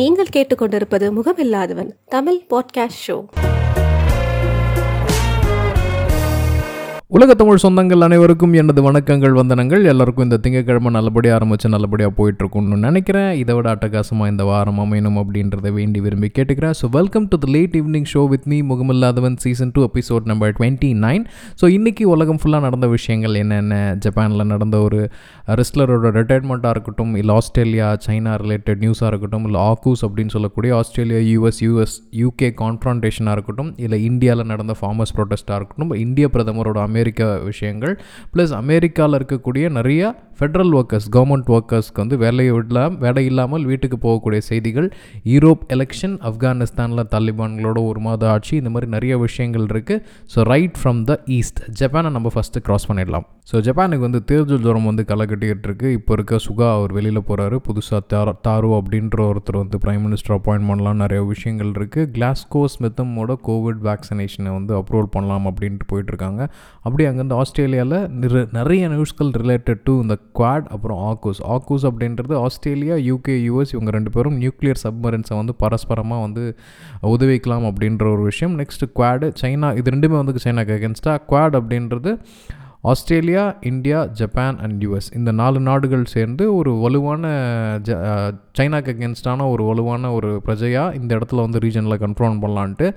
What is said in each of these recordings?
நீங்கள் கேட்டுக்கொண்டிருப்பது முகமில்லாதவன் Tamil podcast show உலக தமிழ் சொந்தங்கள் அனைவருக்கும் எனது வணக்கங்கள் வந்தனங்கள். எல்லாருக்கும் இந்த திங்கக்கிழமை நல்லபடியாக ஆரம்பித்து நல்லபடியாக போயிட்டுருக்கும்னு நினைக்கிறேன். இதை விட அட்டகாசமாக இந்த வாரம் அமையணும் அப்படின்றத வேண்டி விரும்பி கேட்டுக்கிறேன். So welcome to the late evening show with me முகமில்லாதவன் season two episode number twenty nine so இன்றைக்கி உலகம் ஃபுல்லாக நடந்த விஷயங்கள் என்னென்ன? ஜப்பானில் நடந்த ஒரு ரெஸ்லரோட ரிட்டையர்மெண்ட்டாக இருக்கட்டும் இல்லை ஆஸ்திரேலியா சைனா ரிலேட்டட் நியூஸாக இருக்கட்டும் இல்லை ஆக்கூஸ் அப்படின்னு சொல்லக்கூடிய ஆஸ்திரேலியா யூஎஸ் யூஎஸ் யூகே கான்ஃபரன்டேஷனாக இருக்கட்டும் இல்லை இந்தியாவில் நடந்த ஃபார்மர்ஸ் ப்ரொடெஸ்ட்டாக இருக்கட்டும் இந்திய பிரதமரோட அமெரிக்க விஷயங்கள். ப்ளஸ் அமெரிக்காவில் இருக்கக்கூடிய நிறைய ஃபெட்ரல் ஒர்க்கர்ஸ் கவர்மெண்ட் ஒர்க்கர்ஸ்க்கு வந்து வேலையை விடலாம் வேலை இல்லாமல் வீட்டுக்கு போகக்கூடிய செய்திகள். யூரோப் எலெக்ஷன் ஆப்கானிஸ்தானில் தாலிபான்களோட ஒரு மாத ஆட்சி இந்த மாதிரி நிறைய விஷயங்கள் இருக்குது so right from the east ஜப்பானை நம்ம ஃபஸ்ட்டு க்ராஸ் பண்ணிடலாம். ஸோ ஜப்பானுக்கு வந்து தேர்தல் ஜுரம் வந்து களை கட்டிக்கிட்டு இருக்கு. இப்போ இருக்க சுகா அவர் வெளியில் போகிறாரு புதுசாக தாரோ தாரோ அப்படின்ற ஒருத்தர் வந்து ப்ரைம் மினிஸ்டர் அப்பாயிண்ட் பண்ணலாம் நிறைய விஷயங்கள் இருக்குது கிளாஸ்கோ ஸ்மித்தமோட கோவிட் வேக்சினேஷனை வந்து அப்ரூவல் பண்ணலாம் அப்படின்ட்டு போயிட்டுருக்காங்க அப்படி அங்கேருந்து ஆஸ்திரேலியாவில் நிற நிறைய நியூஸ்கள் ரிலேட்டட் டு இந்த குவாட் அப்புறம் ஆக்கூஸ் ஆக்கூஸ் அப்படின்றது ஆஸ்திரேலியா யூகே யூஎஸ் இவங்க ரெண்டு பேரும் நியூக்ளியர் சப்மரன்ஸை வந்து பரஸ்பரமாக வந்து உதவிக்கலாம் அப்படின்ற ஒரு விஷயம். நெக்ஸ்ட்டு குவாடு சைனா இது ரெண்டுமே வந்து சைனாக்கு அகேன்ஸ்டாக குவாட் அப்படின்றது Australia India Japan and US இந்த நாலு நாடுகள் சேர்ந்து ஒரு வலுவான ஜ சைனாக்கு அகேன்ஸ்டான ஒரு வலுவான ஒரு பிரஜையாக இந்த இடத்துல வந்து ரீஜனில் கன்ஃபார்ம் பண்ணலான்ட்டு.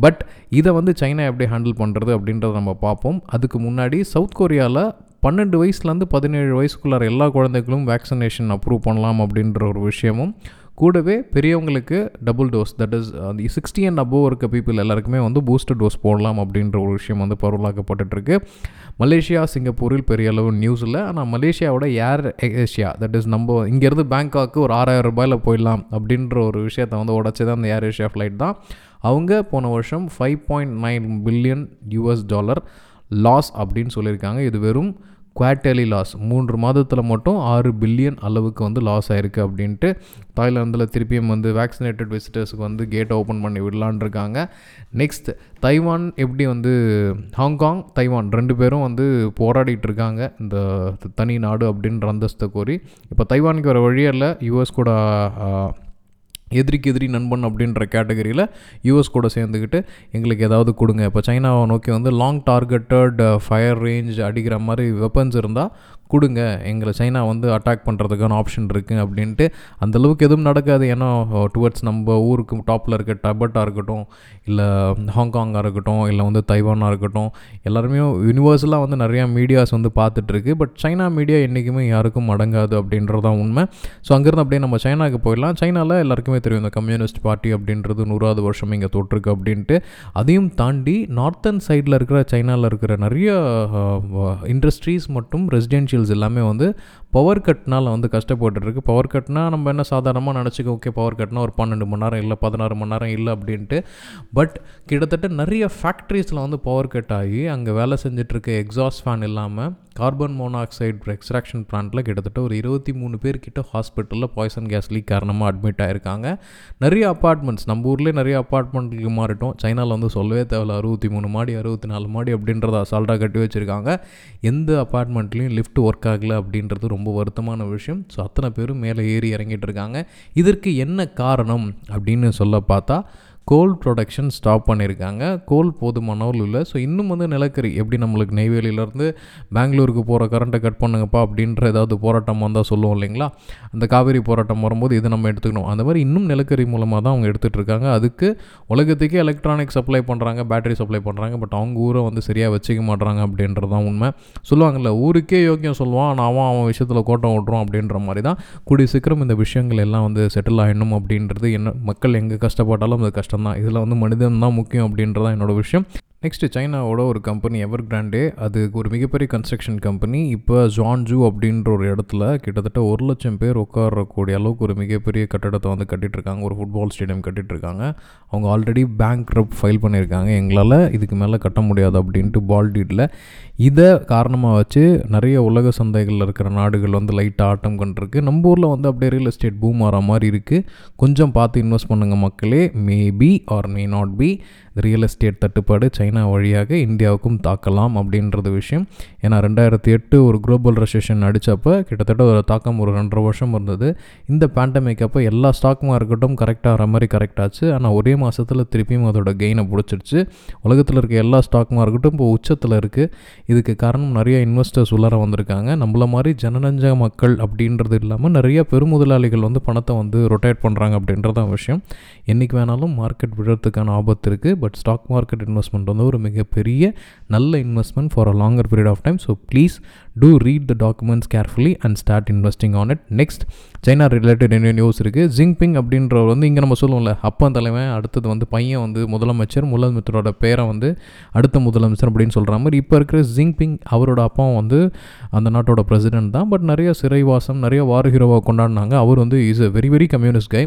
பட் இதை வந்து சைனா எப்படி ஹேண்டில் பண்ணுறது அப்படின்றத நம்ம பார்ப்போம். அதுக்கு முன்னாடி சவுத் கொரியாவில் பன்னெண்டு வயசுலேருந்து பதினேழு வயசுக்குள்ளார எல்லா குழந்தைகளும் வேக்சினேஷன் அப்ரூவ் பண்ணலாம் அப்படின்ற ஒரு விஷயமும் கூடவே பெரியவங்களுக்கு டபுள் டோஸ் தட் இஸ் அந்த சிக்ஸ்டி அண்ட் அபோவ் இருக்க பீப்புள் எல்லாருக்குமே வந்து பூஸ்டர் டோஸ் போடலாம் அப்படின்ற ஒரு விஷயம் வந்து பரவலாக்கப்பட்டுருக்கு மலேசியா சிங்கப்பூரில் பெரிய அளவு நியூஸ் இல்லை. ஆனால் மலேசியாவோட ஏர் ஏஷியா தட் இஸ் நம்ம இங்கேருந்து பேங்காக்கு ஒரு ஆறாயிரம் ரூபாயில் போயிடலாம் அப்படின்ற ஒரு விஷயத்தை வந்து உடச்சி தான் அந்த ஏர் ஏஷியா ஃப்ளைட் தான். அவங்க போன வருஷம் five point nine billion US dollar loss அப்படின்னு சொல்லியிருக்காங்க. இது வெறும் குவார்டர்லி லாஸ். மூன்று மாதத்தில் மட்டும் ஆறு பில்லியன் அளவுக்கு வந்து லாஸ் ஆயிருக்கு அப்படின்ட்டு தாய்லாந்தில் திருப்பியும் வந்து வேக்சினேட்டட் விசிட்டர்ஸுக்கு வந்து கேட் ஓப்பன் பண்ணி விடலான் இருக்காங்க. நெக்ஸ்ட் தைவான் எப்படி வந்து ஹாங்காங் தைவான் ரெண்டு பேரும் வந்து போராடிட்டு இருக்காங்க. இந்த தனி நாடு அப்படின்ற அந்தஸ்தை கோரி. இப்போ தைவானுக்கு வர வழியில் யூஎஸ் கூட எதிரிக்கு எதிரி நண்பன் அப்படின்ற கேட்டகரியில் யூஎஸ் கூட சேர்ந்துக்கிட்டு எங்களுக்கு ஏதாவது கொடுங்க. இப்போ சைனாவை நோக்கி வந்து லாங் டார்கெட்டட் ஃபயர் ரேஞ்ச் அடிக்கிற மாதிரி வெப்பன்ஸ் இருந்தால் கொடுங்க. எங்களை சைனா வந்து அட்டாக் பண்ணுறதுக்கான ஆப்ஷன் இருக்குது அப்படின்ட்டு அந்தளவுக்கு எதுவும் நடக்காது. ஏன்னா டுவர்ட்ஸ் நம்ம ஊருக்கு டாப்பில் இருக்க டபட்டாக இருக்கட்டும் இல்லை ஹாங்காங்காக இருக்கட்டும் இல்லை வந்து தைவானாக இருக்கட்டும் எல்லாருமே யூனிவர்சலாக வந்து நிறையா மீடியாஸ் வந்து பார்த்துட்ருக்கு பட் சைனா மீடியா என்றைக்குமே யாருக்கும் அடங்காது அப்படின்றதான் உண்மை. ஸோ அங்கேருந்து அப்படியே நம்ம சைனாவுக்கு போயிடலாம். சைனாவில் எல்லாருக்குமே தெரியும் இந்த கம்யூனிஸ்ட் பார்ட்டி அப்படின்றது நூறாவது வருஷம் இங்கே தொட்டிருக்கு அப்படின்ட்டு. அதையும் தாண்டி நார்த்தன் சைடில் இருக்கிற சைனாவில் இருக்கிற நிறைய இண்டஸ்ட்ரீஸ் மற்றும் ரெசிடென்ஷியல்ஸ் எல்லாமே வந்து பவர் கட்னால் வந்து கஷ்டப்பட்டுருக்கு. பவர் கட்னால் நம்ம என்ன சாதாரணமாக நினச்சிக்க ஓகே பவர் கட்னா ஒரு பன்னெண்டு மணி நேரம் இல்லை பதினாறு மணி நேரம் இல்லை அப்படின்ட்டு. பட் கிட்டத்தட்ட நிறைய ஃபேக்ட்ரிஸில் வந்து பவர் கட் ஆகி அங்கே வேலை செஞ்சிட்ருக்க எக்ஸாஸ்ட் ஃபேன் இல்லாமல் கார்பன் மோனாக்சைடு எக்ஸ்ட்ராக்ஷன் பிளான்ட்டில் கிட்டத்தட்ட ஒரு இருபத்தி மூணு பேர் கிட்ட ஹாஸ்பிட்டலில் பாய்சன் கேஸ் லீக் காரணமாக அட்மிட் ஆகிருக்காங்க நிறைய அப்பார்ட்மெண்ட்ஸ் நம்ம ஊர்லேயே நிறைய அப்பார்ட்மெண்ட்டுக்கு மாறிட்டோம். சைனாவில் வந்து சொல்லவே தேவையில்ல அறுபத்தி மூணு மாடி அறுபத்தி நாலு மாடி அப்படின்றத அசால்ட்டாக கட்டி வச்சுருக்காங்க. எந்த அப்பார்ட்மெண்ட்லேயும் லிஃப்ட் ஒர்க் ஆகலை அப்படின்றது ரொம்ப வருத்தமான விஷயம். ஸோ அத்தனை பேரும் மேலே ஏறி இறங்கிட்டு இருக்காங்க. இதற்கு என்ன காரணம் அப்படின்னு சொல்ல பார்த்தா கோல் ப்ரொடக்ஷன் ஸ்டாப் பண்ணியிருக்காங்க. கோல் போதுமான இல்லை. ஸோ இன்னும் வந்து நிலக்கரி எப்படி நம்மளுக்கு நெய்வேலியிலேருந்து பெங்களூருக்கு போகிற கரண்ட்டை கட் பண்ணுங்கப்பா அப்படின்ற ஏதாவது போராட்டம் வந்தால் சொல்லுவோம் இல்லைங்களா? அந்த காவேரி போராட்டம் வரும்போது இதை நம்ம எடுத்துக்கணும். அந்த மாதிரி இன்னும் நிலக்கரி மூலமாக தான் அவங்க எடுத்துகிட்டு இருக்காங்க. அதுக்கு உலகத்துக்கே எலக்ட்ரானிக் சப்ளை பண்ணுறாங்க பேட்டரி சப்ளை பண்ணுறாங்க பட் அவங்க ஊரை வந்து சரியாக வச்சுக்க மாட்றாங்க அப்படின்றது தான் உண்மை. சொல்லுவாங்கல்ல ஊருக்கே யோக்கியம் சொல்லுவான் ஆனால் அவன் அவன் விஷயத்தில் கோட்டம் ஓட்டுறோம் அப்படின்ற மாதிரி தான். கூடிய சீக்கிரம் இந்த விஷயங்கள் எல்லாம் வந்து செட்டில் ஆகிடணும் அப்படின்றது என்ன மக்கள் எங்கே கஷ்டப்பட்டாலும் அது கஷ்டம் கஷ்டம் தான் இதில் வந்து மனிதன் தான் முக்கியம் அப்படின்றதான் என்னோடய விஷயம். நெக்ஸ்ட்டு சைனாவோட ஒரு கம்பெனி எவர் கிராண்டே அது ஒரு மிகப்பெரிய கன்ஸ்ட்ரக்ஷன் கம்பெனி இப்போ ஜான்ஜூ அப்படின்ற ஒரு இடத்துல கிட்டத்தட்ட ஒரு லட்சம் பேர் உட்காரக்கூடிய அளவுக்கு ஒரு மிகப்பெரிய கட்டடத்தை வந்து கட்டிகிட்ருக்காங்க ஒரு ஃபுட்பால் ஸ்டேடியம் கட்டிகிட்ருக்காங்க அவங்க ஆல்ரெடி பேங்க் ரப் ஃபைல் பண்ணியிருக்காங்க. எங்களால் இதுக்கு மேலே கட்ட முடியாது அப்படின்ட்டு பால்டீட்டில் இதை காரணமாக வச்சு நிறைய உலக சந்தைகளில் இருக்கிற நாடுகள் வந்து லைட்டாக ஆட்டம் கண்டிருக்கு. நம்ம ஊரில் வந்து அப்படியே ரியல் எஸ்டேட் பூம் ஆகிற மாதிரி இருக்குது கொஞ்சம் பார்த்து இன்வெஸ்ட் பண்ணுங்கள் மக்களே. Maybe or may not be real estate தட்டுப்பாடு சைனா சைனா வழியாக இந்தியாவுக்கும் தாக்கலாம் அப்படின்றது விஷயம். ஏன்னா ரெண்டாயிரத்தி எட்டு ஒரு குளோபல் ரெசேஷன் அடித்தப்போ கிட்டத்தட்ட ஒரு தாக்கம் ஒரு ரெண்டரை வருஷம் இருந்தது. இந்த பேண்டமிக் அப்போ எல்லா ஸ்டாக் மார்க்கெட்டும் கரெக்டாக ஆகிற மாதிரி கரெக்டாச்சு ஆனால் ஒரே மாதத்தில் திருப்பியும் அதோட கெயினை பிடிச்சிருச்சு. உலகத்தில் இருக்க எல்லா ஸ்டாக் மார்க்கெட்டும் இப்போ உச்சத்தில் இருக்குது இதுக்கு காரணம் நிறைய இன்வெஸ்டர்ஸ் உள்ளார வந்திருக்காங்க. நம்மள மாதிரி ஜனநஞ்ச மக்கள் அப்படின்றது இல்லாமல் நிறைய பெருமுதலாளிகள் வந்து பணத்தை வந்து ரொட்டேட் பண்ணுறாங்க அப்படின்றதான் விஷயம். என்றைக்கு வேணாலும் மார்க்கெட் விழுறதுக்கான ஆபத்து இருக்குது பட் ஸ்டாக் மார்க்கெட் இன்வெஸ்ட்மெண்ட் வந்து ஒரு மிகப்பெரிய நல்ல investment for a longer period of time so please do read the documents carefully and start investing on it next China related என்ன நியூஸ் இருக்குது ஜிங்பிங் அப்படின்றவர் வந்து இங்கே நம்ம சொல்லுவோம்ல அப்பன் தலைவன் அடுத்தது வந்து பையன் வந்து முதலமைச்சர் முதலமைச்சரோட பேரை வந்து அடுத்த முதலமைச்சர் அப்படின்னு சொல்கிற மாதிரி இப்போ இருக்கிற ஜிங்பிங் அவரோட அப்பாவும் வந்து அந்த நாட்டோட பிரசிடென்ட் தான். பட் நிறைய சிறைவாசம் நிறைய வார ஹீரோவாக கொண்டாடினாங்க. அவர் வந்து is a very very communist guy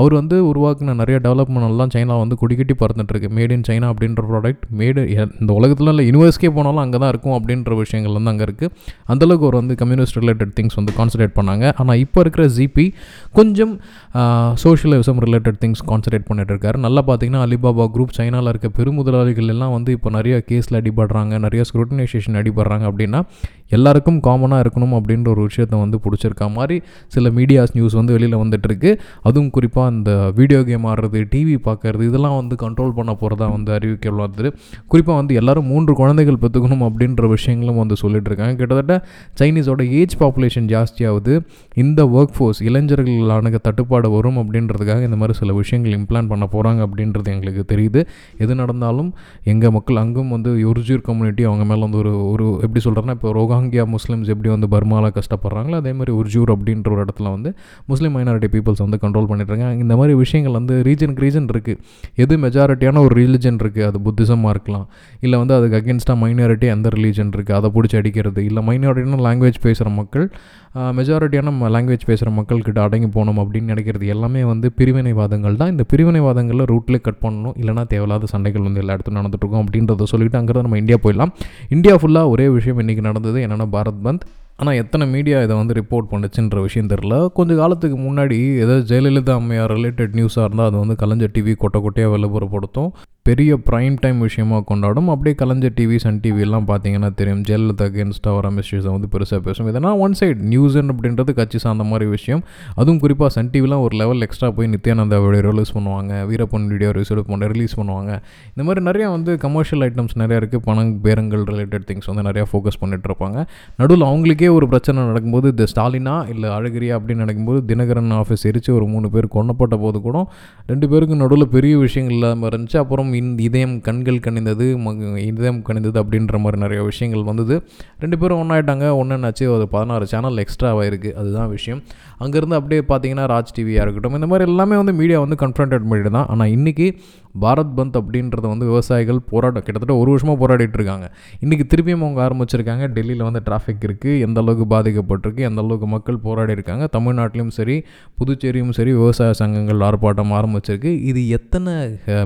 அவர் வந்து உருவாக்கின நிறைய டெவலப்மெண்ட் எல்லாம் சைனா வந்து குடிக்கட்டி பறந்துட்டுருக்கு மேட் இன் சைனா அப்படின்ற ப்ராடக்ட் மேடு இந்த உலகத்தில் இல்லை யூனிவர்ஸ்க்கே போனாலும் அங்கே தான் இருக்கும் அப்படின்ற விஷயங்கள் வந்து அங்கே இருக்குது அந்தளவுக்கு ஒரு வந்து கம்யூனிஸ்ட் ரிலேட்டட் திங்ஸ் வந்து கான்சன்ட்ரேட் பண்ணாங்க. ஆனால் இப்போ இருக்கிற ஜிபி கொஞ்சம் சோஷியலிசம் ரிலேட்டட் திங்ஸ் கான்சன்ட்ரேட் பண்ணிட்டு இருக்காரு. நல்லா பார்த்தீங்கன்னா அலிபாபா குரூப் சைனாவில் இருக்க பெருமுதலாளிகள் எல்லாம் வந்து இப்போ நிறைய கேஸில் அடிபடுறாங்க நிறைய ஸ்க்ரூட்டனைசேஷன் அடிபடுறாங்க அப்படின்னா எல்லாருக்கும் காமனாக இருக்கணும் அப்படின்ற ஒரு விஷயத்தை வந்து பிடிச்சிருக்கா மாதிரி சில மீடியாஸ் நியூஸ் வந்து வெளியில் வந்துட்டுருக்கு அதுவும் குறிப்பாக அந்த வீடியோ கேம் ஆடுறது டிவி பார்க்கறது இதெல்லாம் வந்து கண்ட்ரோல் பண்ண போகிறதா வந்து அறிவிக்கப்படுது. குறிப்பாக வந்து எல்லாரும் மூன்று குழந்தைகள் பெற்றுக்கணும் அப்படின்ற விஷயங்களும் வந்து சொல்லிட்டு இருக்காங்க. கிட்டத்தட்ட சைனீஸோட ஏஜ் பாப்புலேஷன் ஜாஸ்தியாகுது. இந்த ஒர்க் ஃபோர்ஸ் இளைஞர்களான தட்டுப்பாடு வரும் அப்படின்றதுக்காக இந்த மாதிரி சில விஷயங்கள் இம்ப்ளான் பண்ண போகிறாங்க அப்படின்றது எங்களுக்கு தெரியுது. எது நடந்தாலும் எங்கள் மக்கள் அங்கும் வந்து ஒரிஜியர் கம்யூனிட்டி அவங்க மேலே வந்து ஒரு ஒரு எப்படி சொல்கிறேன்னா இப்போ ரோஹாங்கியா முஸ்லீம்ஸ் எப்படி வந்து பர்மாவில் கஷ்டப்படுறாங்களோ அதே மாதிரி உர்ஜூர் அப்படின்ற ஒரு இடத்துல வந்து முஸ்லீம் மைனாரிட்டி பீப்புள்ஸ் வந்து கண்ட்ரோல் பண்ணிட்டுருக்காங்க இந்த மாதிரி விஷயங்கள் வந்து ரீஜனுக்கு ரீஜன் இருக்குது எது மெஜாரிட்டியான ஒரு ரிலிஜன் இருக்குது அது புத்திசமாக இருக்கலாம். இல்லை வந்து அதுக்கு அகேன்ஸ்டாக மைனாரிட்டி எந்த ரிலீஜன் இருக்குது அதை பிடிச்சி அடிக்கிறது இல்லை மைனாரிட்டியான லாங்குவேஜ் பேசுகிற மக்கள் மெஜாரிட்டியான லாங்குவேஜ் பேசுகிற மக்கள்கிட்ட அடங்கி போகணும் அப்படின்னு நினைக்கிறது எல்லாமே வந்து பிரிவினைவாதங்கள் தான். இந்த பிரிவினைவாதங்களில் ரூட்லேயே கட் பண்ணணும். இல்லைனா தேவையில்லாத சண்டைகள் வந்து எல்லா இடத்துலையும் நடந்துட்டுருக்கோம் அப்படின்றத சொல்லிட்டு அங்கே நம்ம இந்தியா போயிடலாம். இந்தியா ஃபுல்லாக ஒரே விஷயம் இன்றைக்கி நடந்தது என்னென்னா பாரத் பந்த். ஆனால் எத்தனை மீடியா இதை வந்து ரிப்போர்ட் பண்ணுச்சுன்ற விஷயம் தெரில கொஞ்சம் காலத்துக்கு முன்னாடி ஏதாவது ஜெயலலிதா அம்மையார் ரிலேட்டட் நியூஸாக இருந்தால் அது வந்து கலைஞர் டிவி கொட்டை கொட்டையாக விளம்பரப்படுத்தும் பெரிய ப்ரைம் டைம் விஷயமாக கொண்டாடும். அப்படியே கலைஞ்ச டிவி சன் டிவி எல்லாம் பார்த்தீங்கன்னா தெரியும். ஜெயலலிதா அகேன்ஸ்டாக வர மெசேஜை வந்து பெருசாக பேசும். இதனால் ஒன் சைட் நியூஸ்ன்னு அப்படின்றது கட்சி சார்ந்த மாதிரி விஷயம். அதுவும் குறிப்பாக சன் டிவிலாம் ஒரு லெவல் எக்ஸ்ட்ரா போய் நித்யானந்தாவோடைய ரிலீஸ் பண்ணுவாங்க. வீரப்பன் வீடியோ ரிசீவ் பண்ண ரிலீஸ் பண்ணுவாங்க. இந்த மாதிரி நிறையா வந்து கமர்ஷியல் ஐட்டம்ஸ் நிறையா இருக்குது பணம் பேரங்கள் ரிலேட்டட் திங்ஸ் வந்து நிறையா ஃபோக்கஸ் பண்ணிட்டு இருப்பாங்க. நடுவில் அவங்களுக்கே ஒரு பிரச்சனை நடக்கும்போது இந்த ஸ்டாலினா இல்லை அழகிரியா அப்படின்னு நடக்கும்போது தினகரன் ஆஃபீஸ் எரிச்சு ஒரு மூணு பேர் கொல்லப்பட்ட போது கூட ரெண்டு பேருக்கும் நடுவில் பெரிய விஷயங்கள் இல்லாமல் இருந்துச்சு. அப்புறம் இன் இதயம் கண்கள் கணிந்தது இதயம் கணிந்தது அப்படின்ற மாதிரி நிறைய விஷயங்கள் வந்தது. ரெண்டு பேரும் ஒன்றாயிட்டாங்க ஒன்றுனாச்சு ஒரு பதினாறு சேனல் எக்ஸ்ட்ராவாக இருக்குது அதுதான் விஷயம். அங்கேருந்து அப்படியே பார்த்தீங்கன்னா ராஜ் டிவியாக இருக்கட்டும் இந்த மாதிரி எல்லாமே வந்து மீடியா வந்து கன்ஃபரண்டட் பண்ணிட்டு தான். ஆனால் இன்றைக்கி பாரத் பந்த் அப்படின்றத வந்து விவசாயிகள் போராட்டம் கிட்டத்தட்ட ஒரு வருஷமாக போராடிட்டு இருக்காங்க. இன்றைக்கி திருப்பியும் அவங்க ஆரம்பிச்சிருக்காங்க. டெல்லியில் வந்து டிராஃபிக் இருக்குது எந்த அளவுக்கு பாதிக்கப்பட்டிருக்கு எந்த அளவுக்கு மக்கள் போராடி இருக்காங்க. தமிழ்நாட்டிலும் சரி புதுச்சேரியும் சரி விவசாய சங்கங்கள் ஆர்ப்பாட்டம் ஆரம்பிச்சிருக்கு. இது எத்தனை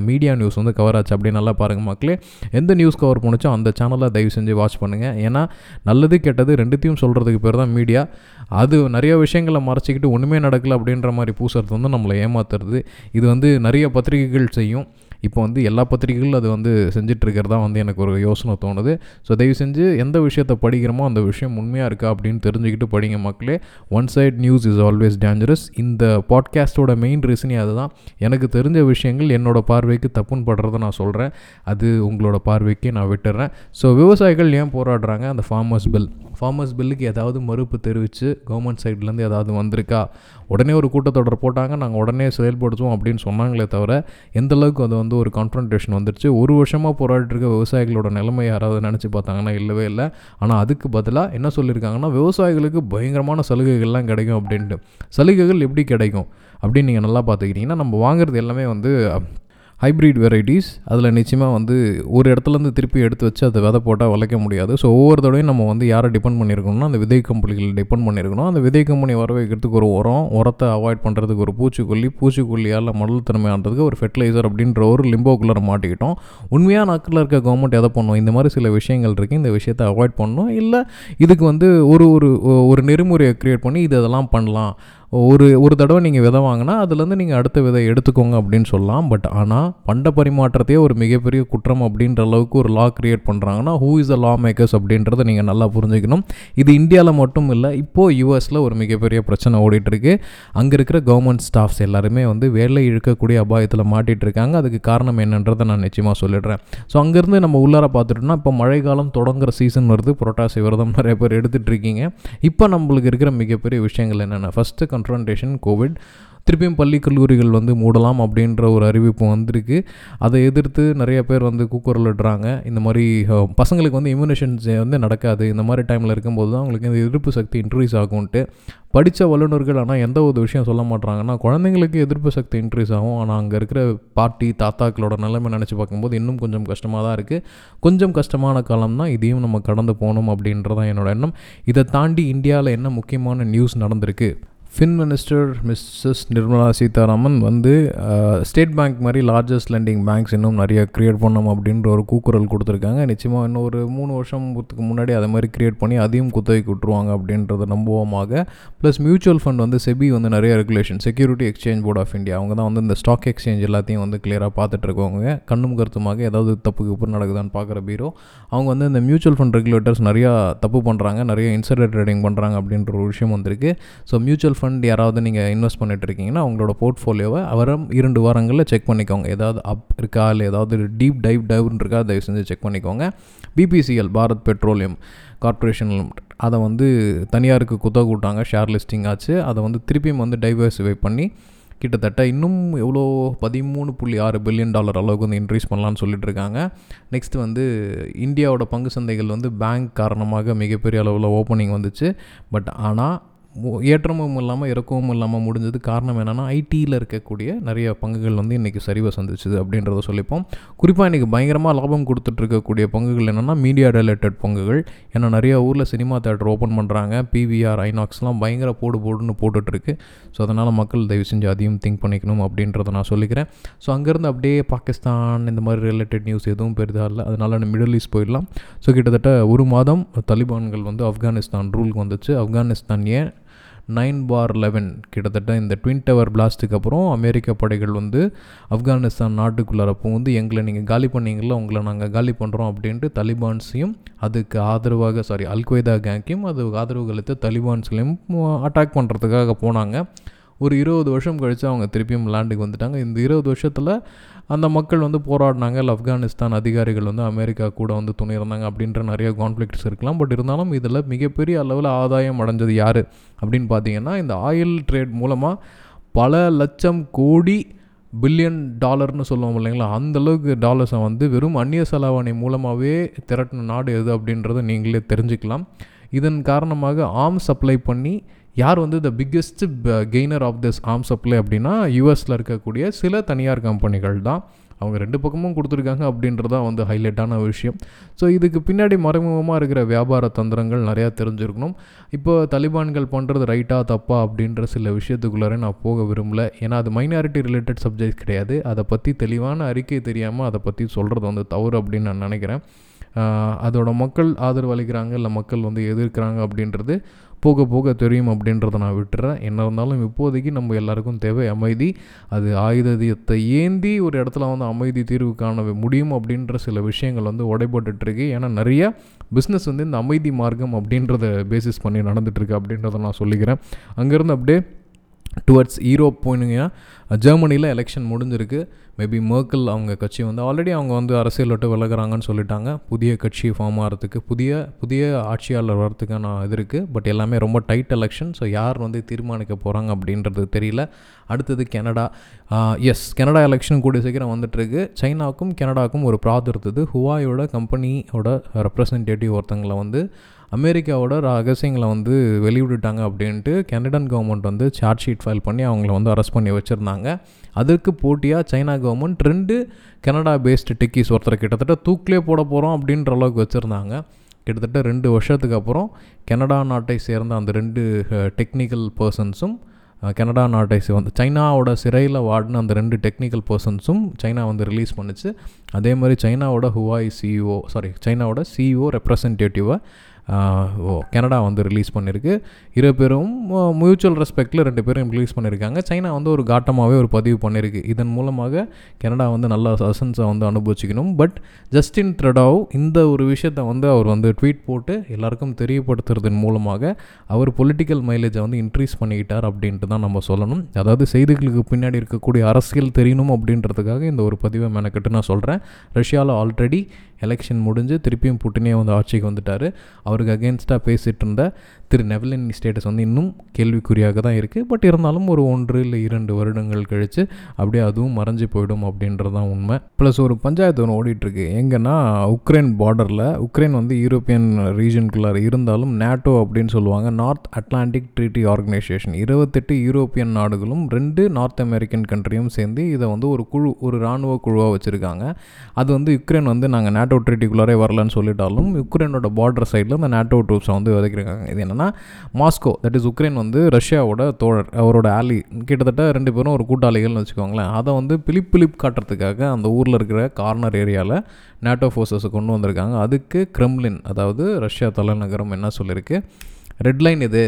மீடியா நியூஸ் வந்து கவர் ஆச்சு அப்படின்னு நல்லா பாருங்கள் மக்களே. எந்த நியூஸ் கவர் பண்ணுச்சோ அந்த சேனலை தயவு செஞ்சு வாட்ச் பண்ணுங்கள் ஏன்னா நல்லது கெட்டது ரெண்டுத்தையும் சொல்கிறதுக்கு பேர் தான் மீடியா அது நிறைய விஷயங்களை மறைச்சிக்கிட்டு ஒன்றுமே நடக்கலை அப்படின்ற மாதிரி பூசுறது வந்து நம்மளை ஏமாத்துறது. இது வந்து நிறைய பத்திரிகைகள் செய்யும். இப்போ வந்து எல்லா பத்திரிகைகளும் அது வந்து செஞ்சிட்ருக்கிறதா வந்து எனக்கு ஒரு யோசனை தோணுது. ஸோ தயவு செஞ்சு எந்த விஷயத்தை படிக்கிறோமோ அந்த விஷயம் உண்மையாக இருக்கா அப்படின்னு தெரிஞ்சுக்கிட்டு படிங்க மக்களே. One side news is always dangerous இந்த பாட்காஸ்ட்டோட மெயின் ரீசனே அதுதான். எனக்கு தெரிஞ்ச விஷயங்கள் என்னோட பார்வைக்கு தப்புன்னு படுறத நான் சொல்கிறேன் அது உங்களோட பார்வைக்கு நான் விட்டுறேன். ஸோ விவசாயிகள் ஏன் போராடுறாங்க? அந்த ஃபார்மர்ஸ் பில் ஃபார்மர்ஸ் பில்லுக்கு ஏதாவது மறுப்பு தெரிவித்து கவர்மெண்ட் சைட்லேருந்து ஏதாவது வந்திருக்கா? உடனே ஒரு கூட்டத்தொடர் போட்டாங்க நாங்கள் உடனே செயல்படுத்துவோம் அப்படின்னு சொன்னாங்களே தவிர எந்த அளவுக்கு அது வந்து ஒரு கான்ஃபரன்டேஷன் வந்துருச்சு? ஒரு வருஷமாக போராடிட்டு இருக்க விவசாயிகளோட நிலைமை யாராவது நினச்சி பார்த்தாங்கன்னா இல்லவே இல்லை. ஆனால் அதுக்கு பதிலாக என்ன சொல்லியிருக்காங்கன்னா விவசாயிகளுக்கு பயங்கரமான சலுகைகள்லாம் கிடைக்கும் அப்படின்ட்டு. சலுகைகள் எப்படி கிடைக்கும்? அப்படின்னு நீங்கள் நல்லா பார்த்துக்கிட்டிங்கன்னா நம்ம வாங்குறது எல்லாமே வந்து ஹைப்ரிட் வெரைட்டிஸ் அதில் நிச்சயமாக வந்து ஒரு இடத்துலேருந்து திருப்பி எடுத்து வச்சு அதை விதை போட்டால் விளைக்க முடியாது. ஸோ ஒவ்வொரு தடவையும் நம்ம வந்து யாரை டிபெண்ட் பண்ணியிருக்கணும்னா அந்த விதை கம்பெனிகள் டிபெண்ட் பண்ணியிருக்கணும் அந்த விதை கம்பெனி வர வைக்கிறதுக்கு ஒரு உரம் உரத்தை அவாய்ட் பண்ணுறதுக்கு ஒரு பூச்சிக்கொல்லி பூச்சிக்கொல்லியால் மடல் திறமையானதுக்கு ஒரு ஃபெர்டிலைசர் அப்படின்ற ஒரு லிம்போக்குள்ளே மாட்டிக்கிட்டோம். உண்மையாக நாக்கில் இருக்க கவர்மெண்ட் எதை பண்ணும்? இந்த மாதிரி சில விஷயங்கள் இருக்குது இந்த விஷயத்தை அவாய்ட் பண்ணணும். இல்லை இதுக்கு வந்து ஒரு ஒரு ஒரு நெறிமுறையை க்ரியேட் பண்ணி இது இதெல்லாம் பண்ணலாம். ஒரு ஒரு தடவை நீங்கள் விதை வாங்கினா அதுலேருந்து நீங்கள் அடுத்த விதை எடுத்துக்கோங்க அப்படின்னு சொல்லலாம். பட் ஆனால் பண்ட பரிமாற்றத்தையே ஒரு மிகப்பெரிய குற்றம் அப்படின்ற அளவுக்கு ஒரு லா க்ரியேட் பண்ணுறாங்கன்னா who is a law makers அப்படின்றத நீங்கள் நல்லா புரிஞ்சுக்கணும். இது இந்தியாவில் மட்டும் இல்லை இப்போது யூஎஸில் ஒரு மிகப்பெரிய பிரச்சனை ஓடிட்டுருக்கு. அங்கே இருக்கிற கவர்மெண்ட் ஸ்டாஃப்ஸ் எல்லாருமே வந்து வேலை இழுக்கக்கூடிய அபாயத்தில் மாட்டிகிட்டு இருக்காங்க அதுக்கு காரணம் என்னன்றதை நான் நிச்சயமாக சொல்லிடுறேன். ஸோ அங்கேருந்து நம்ம உள்ளார பார்த்துட்டோம்னா இப்போ மழைக்காலம் தொடங்குற சீசன் வருது. புரட்டாசி விரதம் நிறைய பேர் எடுத்துகிட்டு இருக்கீங்க இப்போ நம்மளுக்கு இருக்கிற மிகப்பெரிய விஷயங்கள் என்னென்ன ஃபஸ்ட்டு கன்ஃபரன்டேஷன் கோவிட் திருப்பியும் பள்ளி கல்லூரிகள் வந்து மூடலாம் அப்படின்ற ஒரு அறிவிப்பு வந்திருக்கு. அதை எதிர்த்து நிறைய பேர் வந்து கூக்குரலிடுறாங்க. இந்த மாதிரி பசங்களுக்கு வந்து இம்யூனேஷன்ஸ் வந்து நடக்காது. இந்த மாதிரி டைமில் இருக்கும்போது தான் அவங்களுக்கு இந்த எதிர்ப்பு சக்தி இன்க்ரீஸ் ஆகும்ன்ட்டு. படித்த வல்லுநர்கள் ஆனால் எந்த ஒரு விஷயம் சொல்ல மாட்டாங்கன்னா குழந்தைங்களுக்கு எதிர்ப்பு சக்தி இன்க்ரீஸ் ஆகும். ஆனால் அங்கே இருக்கிற பாட்டி தாத்தாக்களோட நிலைமை நினச்சி பார்க்கும்போது இன்னும் கொஞ்சம் கஷ்டமாக தான் இருக்குது கொஞ்சம் கஷ்டமான காலம் தான் இதையும் நம்ம கடந்து போகணும் அப்படின்றதான் என்னோட எண்ணம். இதை தாண்டி இந்தியாவில் என்ன முக்கியமான நியூஸ் நடந்திருக்கு? Fin minister Mrs Nirmala Sitharaman வந்து ஸ்டேட் பேங்க் மாதிரி லார்ஜஸ்ட் லெண்டிங் பேங்க்ஸ் இன்னும் நிறைய க்ரியேட் பண்ணணும் அப்படின்ற ஒரு கூக்குரல் கொடுத்துருக்காங்க. நிச்சயமாக இன்னும் ஒரு மூணு வருஷத்துக்கு முன்னாடி அதை மாதிரி க்ரியேட் பண்ணி அதையும் குத்தகைக்கு விட்டுருவாங்க அப்படின்றத நம்புவோமாக. ப்ளஸ் மியூச்சுவல் ஃபண்ட் வந்து செபி வந்து நிறைய regulation Security Exchange Board of India அவங்க தான் வந்து இந்த ஸ்டாக் எக்ஸ்சேஞ்ச் எல்லாத்தையும் வந்து கிளியராக பார்த்துட்ருக்கவங்க கண்ணும் கருத்துமாக ஏதாவது தப்பு கிப்பு நடக்குதான்னு பார்க்குற பீரோ அவங்க வந்து இந்த மியூச்சுவல் ஃபண்ட் ரெகுலேட்டர்ஸ் நிறையா தப்பு பண்ணுறாங்க நிறைய இன்சைடர் ட்ரேடிங் பண்ணுறாங்க அப்படின்ற ஒரு விஷயம் வந்திருக்கு. ஸோ மியூச்சுவல் ஃபண்ட் யாராவது நீங்கள் இன்வெஸ்ட் பண்ணிட்டு இருக்கீங்கன்னா அவங்களோட போர்ட்ஃபோலியோவை வரும் இரண்டு வாரங்களில் செக் பண்ணிக்கோங்க. ஏதாவது அப் இருக்கா இல்லை ஏதாவது டீப் டைவ் டைவ்னு இருக்கா தயவு செஞ்சு செக் பண்ணிக்கோங்க பிபிசிஎல் பாரத் பெட்ரோலியம் கார்ப்பரேஷன் அதை வந்து தனியாருக்கு குத்தகை கூட்டாங்க ஷேர் லிஸ்டிங் ஆச்சு. அதை வந்து திருப்பியும் வந்து டைவர்சிஃபை பண்ணி கிட்டத்தட்ட இன்னும் எவ்வளோ பதிமூணு புள்ளி ஆறு பில்லியன் டாலர் அளவுக்கு வந்து இன்க்ரீஸ் பண்ணலான்னு சொல்லிட்டு இருக்காங்க நெக்ஸ்ட் வந்து இந்தியாவோட பங்கு சந்தைகள் வந்து பேங்க் காரணமாக மிகப்பெரிய அளவில் ஓப்பனிங் வந்துச்சு. பட் ஆனால் ஏற்றமும் இல்லாமல் இறக்கவும் இல்லாமல் முடிஞ்சது காரணம் என்னென்னா ஐடியில் இருக்கக்கூடிய நிறைய பங்குகள் வந்து இன்றைக்கி சரிவை சந்திச்சுது அப்படின்றத சொல்லிப்போம். குறிப்பாக இன்றைக்கி பயங்கரமாக லாபம் கொடுத்துட்ருக்கக்கூடிய பங்குகள் என்னென்னா மீடியா ரிலேட்டட் பங்குகள். ஏன்னா நிறைய ஊரில் சினிமா தேட்டர் ஓப்பன் பண்ணுறாங்க பிவிஆர் ஐநாக்ஸ்லாம் பயங்கர போடு போடுன்னு போட்டுட்ருக்கு. ஸோ அதனால் மக்கள் தயவு செஞ்சு அதையும் திங்க் பண்ணிக்கணும் அப்படின்றத நான் சொல்லிக்கிறேன். ஸோ அங்கேருந்து அப்படியே பாகிஸ்தான் இந்த மாதிரி ரிலேட்டட் நியூஸ் எதுவும் பெரிதாக இல்லை. அதனால் மிடில் ஈஸ்ட் போயிடலாம். ஸோ கிட்டத்தட்ட ஒரு மாதம் தலிபான்கள் வந்து ஆப்கானிஸ்தான் ரூலுக்கு வந்துச்சு. ஆப்கானிஸ்தான் ஏன் நைன் பார் லெவன் கிட்டத்தட்ட இந்த ட்வின் டவர் பிளாஸ்ட்டுக்கு அப்புறம் அமெரிக்க படைகள் வந்து ஆப்கானிஸ்தான் நாட்டுக்குள்ளார வந்து எங்களை நீங்கள் காலி பண்ணீங்களா உங்களை நாங்கள் காலி பண்ணுறோம் அப்படின்ட்டு தலிபான்ஸையும் அதுக்கு ஆதரவாக சாரி அல்கொய்தா கேங்கையும் அது ஆதரவு அளித்த தலிபான்ஸ்களையும் அட்டாக் பண்ணுறதுக்காக போனாங்க. ஒரு இருபது வருஷம் கழித்து அவங்க திருப்பியும் லேண்டுக்கு வந்துட்டாங்க. இந்த இருபது வருஷத்தில் அந்த மக்கள் வந்து போராடினாங்க. இல்லை ஆப்கானிஸ்தான் அதிகாரிகள் வந்து அமெரிக்கா கூட வந்து துணை இருந்தாங்க அப்படின்ற நிறைய கான்ஃப்ளிக்ட்ஸ் இருக்கலாம். பட் இருந்தாலும் இதில் மிகப்பெரிய அளவில் ஆதாயம் அடைஞ்சது யார்? அப்படின்னு பார்த்தீங்கன்னா இந்த ஆயில் ட்ரேட் மூலமாக பல லட்சம் கோடி பில்லியன் டாலர்னு சொல்லுவோம் இல்லைங்களா? அந்த அளவுக்கு டாலர்ஸை வந்து வெறும் அந்நிய செலாவணி மூலமாகவே திரட்டின நாடு எது அப்படின்றத நீங்களே தெரிஞ்சுக்கலாம். இதன் காரணமாக ஆம் சப்ளை பண்ணி யார் வந்து the biggest gainer of this arm supply அப்படின்னா யூஎஸில் இருக்கக்கூடிய சில தனியார் கம்பெனிகள் தான். அவங்க ரெண்டு பக்கமும் கொடுத்துருக்காங்க அப்படின்றதான் வந்து ஹைலைட்டான விஷயம். ஸோ இதுக்கு பின்னாடி மறைமுகமாக இருக்கிற வியாபார தந்திரங்கள் நிறையா தெரிஞ்சிருக்கணும். இப்போ தலிபான்கள் பண்ணுறது ரைட்டா தப்பா அப்படின்ற சில விஷயத்துக்குள்ளார நான் போக விரும்பல. ஏன்னா அது மைனாரிட்டி ரிலேட்டட் சப்ஜெக்ட் கிடையாது. அதை பற்றி தெளிவான அறிக்கை தெரியாமல் அதை பற்றி சொல்கிறது வந்து தவறு அப்படின்னு நான் நினைக்கிறேன். அதோட மக்கள் ஆதரவு அளிக்கிறாங்க இல்லை மக்கள் வந்து எதிர்க்கிறாங்க அப்படின்றது போக போக தெரியும் அப்படின்றத நான் விட்டுறேன். என்ன இருந்தாலும் இப்போதைக்கு நம்ம எல்லாருக்கும் தேவை அமைதி. அது ஆயுதத்தை ஏந்தி ஒரு இடத்துல வந்து அமைதி தீர்வு காண முடியும் அப்படின்ற சில விஷயங்கள் வந்து உடைபட்டுருக்கு ஏன்னா நிறைய பிஸ்னஸ் வந்து இந்த அமைதி மார்க்கம் அப்படின்றத பேசிஸ் பண்ணி நடந்துகிட்ருக்கு அப்படின்றத நான் சொல்லிக்கிறேன். அங்கேருந்து அப்படியே டுவர்ட்ஸ் ஈரோப் போனீங்கன்னா ஜெர்மனியில் எலெக்ஷன் முடிஞ்சிருக்கு. மேபி மேர்க்கல் அவங்க கட்சி வந்து ஆல்ரெடி அவங்க வந்து அரசியல் விட்டு விலகுறாங்கன்னு சொல்லிட்டாங்க. புதிய கட்சி ஃபார்ம் ஆகிறதுக்கு புதிய புதிய ஆட்சியாளர் வரதுக்கான இது இருக்குது பட் எல்லாமே ரொம்ப டைட் எலெக்ஷன் ஸோ யார் வந்து தீர்மானிக்க போகிறாங்க அப்படின்றது தெரியல. அடுத்தது கனடா எஸ் கனடா எலெக்ஷன் கூடிய சீக்கிரம் வந்துட்டுருக்கு. சைனாவுக்கும் கனடாவுக்கும் ஒரு ப்ராத் இருந்தது ஹுவாயோட கம்பெனியோட ரெப்ரசன்டேட்டிவ் ஒருத்தங்களை வந்து அமெரிக்காவோட ரகசியங்களை வந்து வெளிவிட்டுட்டாங்க அப்படின்ட்டு கனடன் கவர்மெண்ட் வந்து சார்ஜ் ஷீட் ஃபைல் பண்ணி அவங்கள வந்து அரெஸ்ட் பண்ணி வச்சுருந்தாங்க. அதற்கு போட்டியாக சைனா கவர்மெண்ட் ரெண்டு கனடா பேஸ்டு டெக்கிஸ் ஒருத்தர் கிட்டத்தட்ட தூக்கிலே போட போகிறோம் அப்படின்ற அளவுக்கு வச்சுருந்தாங்க. கிட்டத்தட்ட ரெண்டு வருஷத்துக்கு அப்புறம் கனடா நாட்டை சேர்ந்த அந்த ரெண்டு டெக்னிக்கல் பர்சன்ஸும் கனடா நாட்டை வந்து சைனாவோட சிறையில் வாடின அந்த ரெண்டு டெக்னிக்கல் பர்சன்ஸும் சைனா வந்து ரிலீஸ் பண்ணுச்சு. அதே மாதிரி சைனாவோட ஹுவாய் சிஇஓ சாரி சைனாவோட சிஇஓ ரெப்ரசன்டேட்டிவை ஓ கனடா வந்து ரிலீஸ் பண்ணியிருக்கு இரு பேரும் மியூச்சுவல் ரெஸ்பெக்டில் ரெண்டு பேரும் ரிலீஸ் பண்ணியிருக்காங்க சைனா வந்து ஒரு காட்டமாகவே ஒரு பதிவு பண்ணியிருக்கு இதன் மூலமாக கனடா வந்து நல்ல அசன்ஸை வந்து அனுபவிச்சுக்கணும். பட் ஜஸ்டின் ட்ரெடாவ் இந்த ஒரு விஷயத்தை வந்து அவர் வந்து ட்வீட் போட்டு எல்லாருக்கும் தெரியப்படுத்துறதன் மூலமாக அவர் பொலிட்டிக்கல் மைலேஜை வந்து இன்க்ரீஸ் பண்ணிக்கிட்டார் அப்படின்ட்டு தான் நம்ம சொல்லணும். அதாவது செய்திகளுக்கு பின்னாடி இருக்கக்கூடிய அரசியல் தெரியணும் அப்படின்றதுக்காக இந்த ஒரு பதிவை மெனக்கெட்டு நான் சொல்கிறேன் ரஷ்யாவில் ஆல்ரெடி எலெக்ஷன் முடிஞ்சு திருப்பியும் புட்டினே வந்து ஆட்சிக்கு வந்துட்டார். அவருக்கு அகேன்ஸ்டாக பேசிகிட்டு இருந்த திரு நெவலின் ஸ்டேட்டஸ் வந்து இன்னும் கேள்விக்குறியாக தான் இருக்குது. பட் இருந்தாலும் ஒரு ஒன்று இல்லை இரண்டு வருடங்கள் கழித்து அப்படியே அதுவும் மறைஞ்சு போயிடும் அப்படின்றது தான் உண்மை. ப்ளஸ் ஒரு பஞ்சாயத்து ஒன்று ஓடிட்டுருக்கு. எங்கன்னா உக்ரைன் பார்டரில் உக்ரைன் வந்து யூரோப்பியன் ரீஜனுக்குள்ளார இருந்தாலும் நேட்டோ அப்படின்னு சொல்லுவாங்க. நார்த் அட்லாண்டிக் ட்ரீட்டி ஆர்கனைசேஷன் இருபத்தெட்டு யூரோப்பியன் நாடுகளும் ரெண்டு நார்த் அமெரிக்கன் கண்ட்ரியும் சேர்ந்து இதை வந்து ஒரு குழு ஒரு இராணுவ குழுவாக வச்சுருக்காங்க. அது வந்து யுக்ரைன் வந்து நாங்கள் நேட்டோ ட்ரீட்டிக்குள்ளாரே வரலன்னு சொல்லிட்டாலும் யுக்ரைனோட பார்டர் சைடில் இந்த நேட்டோ ட்ரூப்ஸை வந்து விதைக்கிறாங்க. இது என்னென்னா மாஸ்கோ தட் இஸ் உக்ரைன் வந்து ரஷ்யாவோட தோழர் அவரோட ஆலி கிட்டத்தட்ட ரெண்டு பேரும் ஒரு கூட்டாளிகள்னு வச்சுக்கோங்களேன். அதை வந்து பிலிப் பிலிப் காட்டுறதுக்காக அந்த ஊரில் இருக்கிற கார்னர் ஏரியாவில் நேட்டோ ஃபோர்ஸஸை கொண்டு வந்திருக்காங்க. அதுக்கு கிரெம்லின் அதாவது ரஷ்யா தலைநகரம் என்ன சொல்லியிருக்கு ரெட்லைன் இது.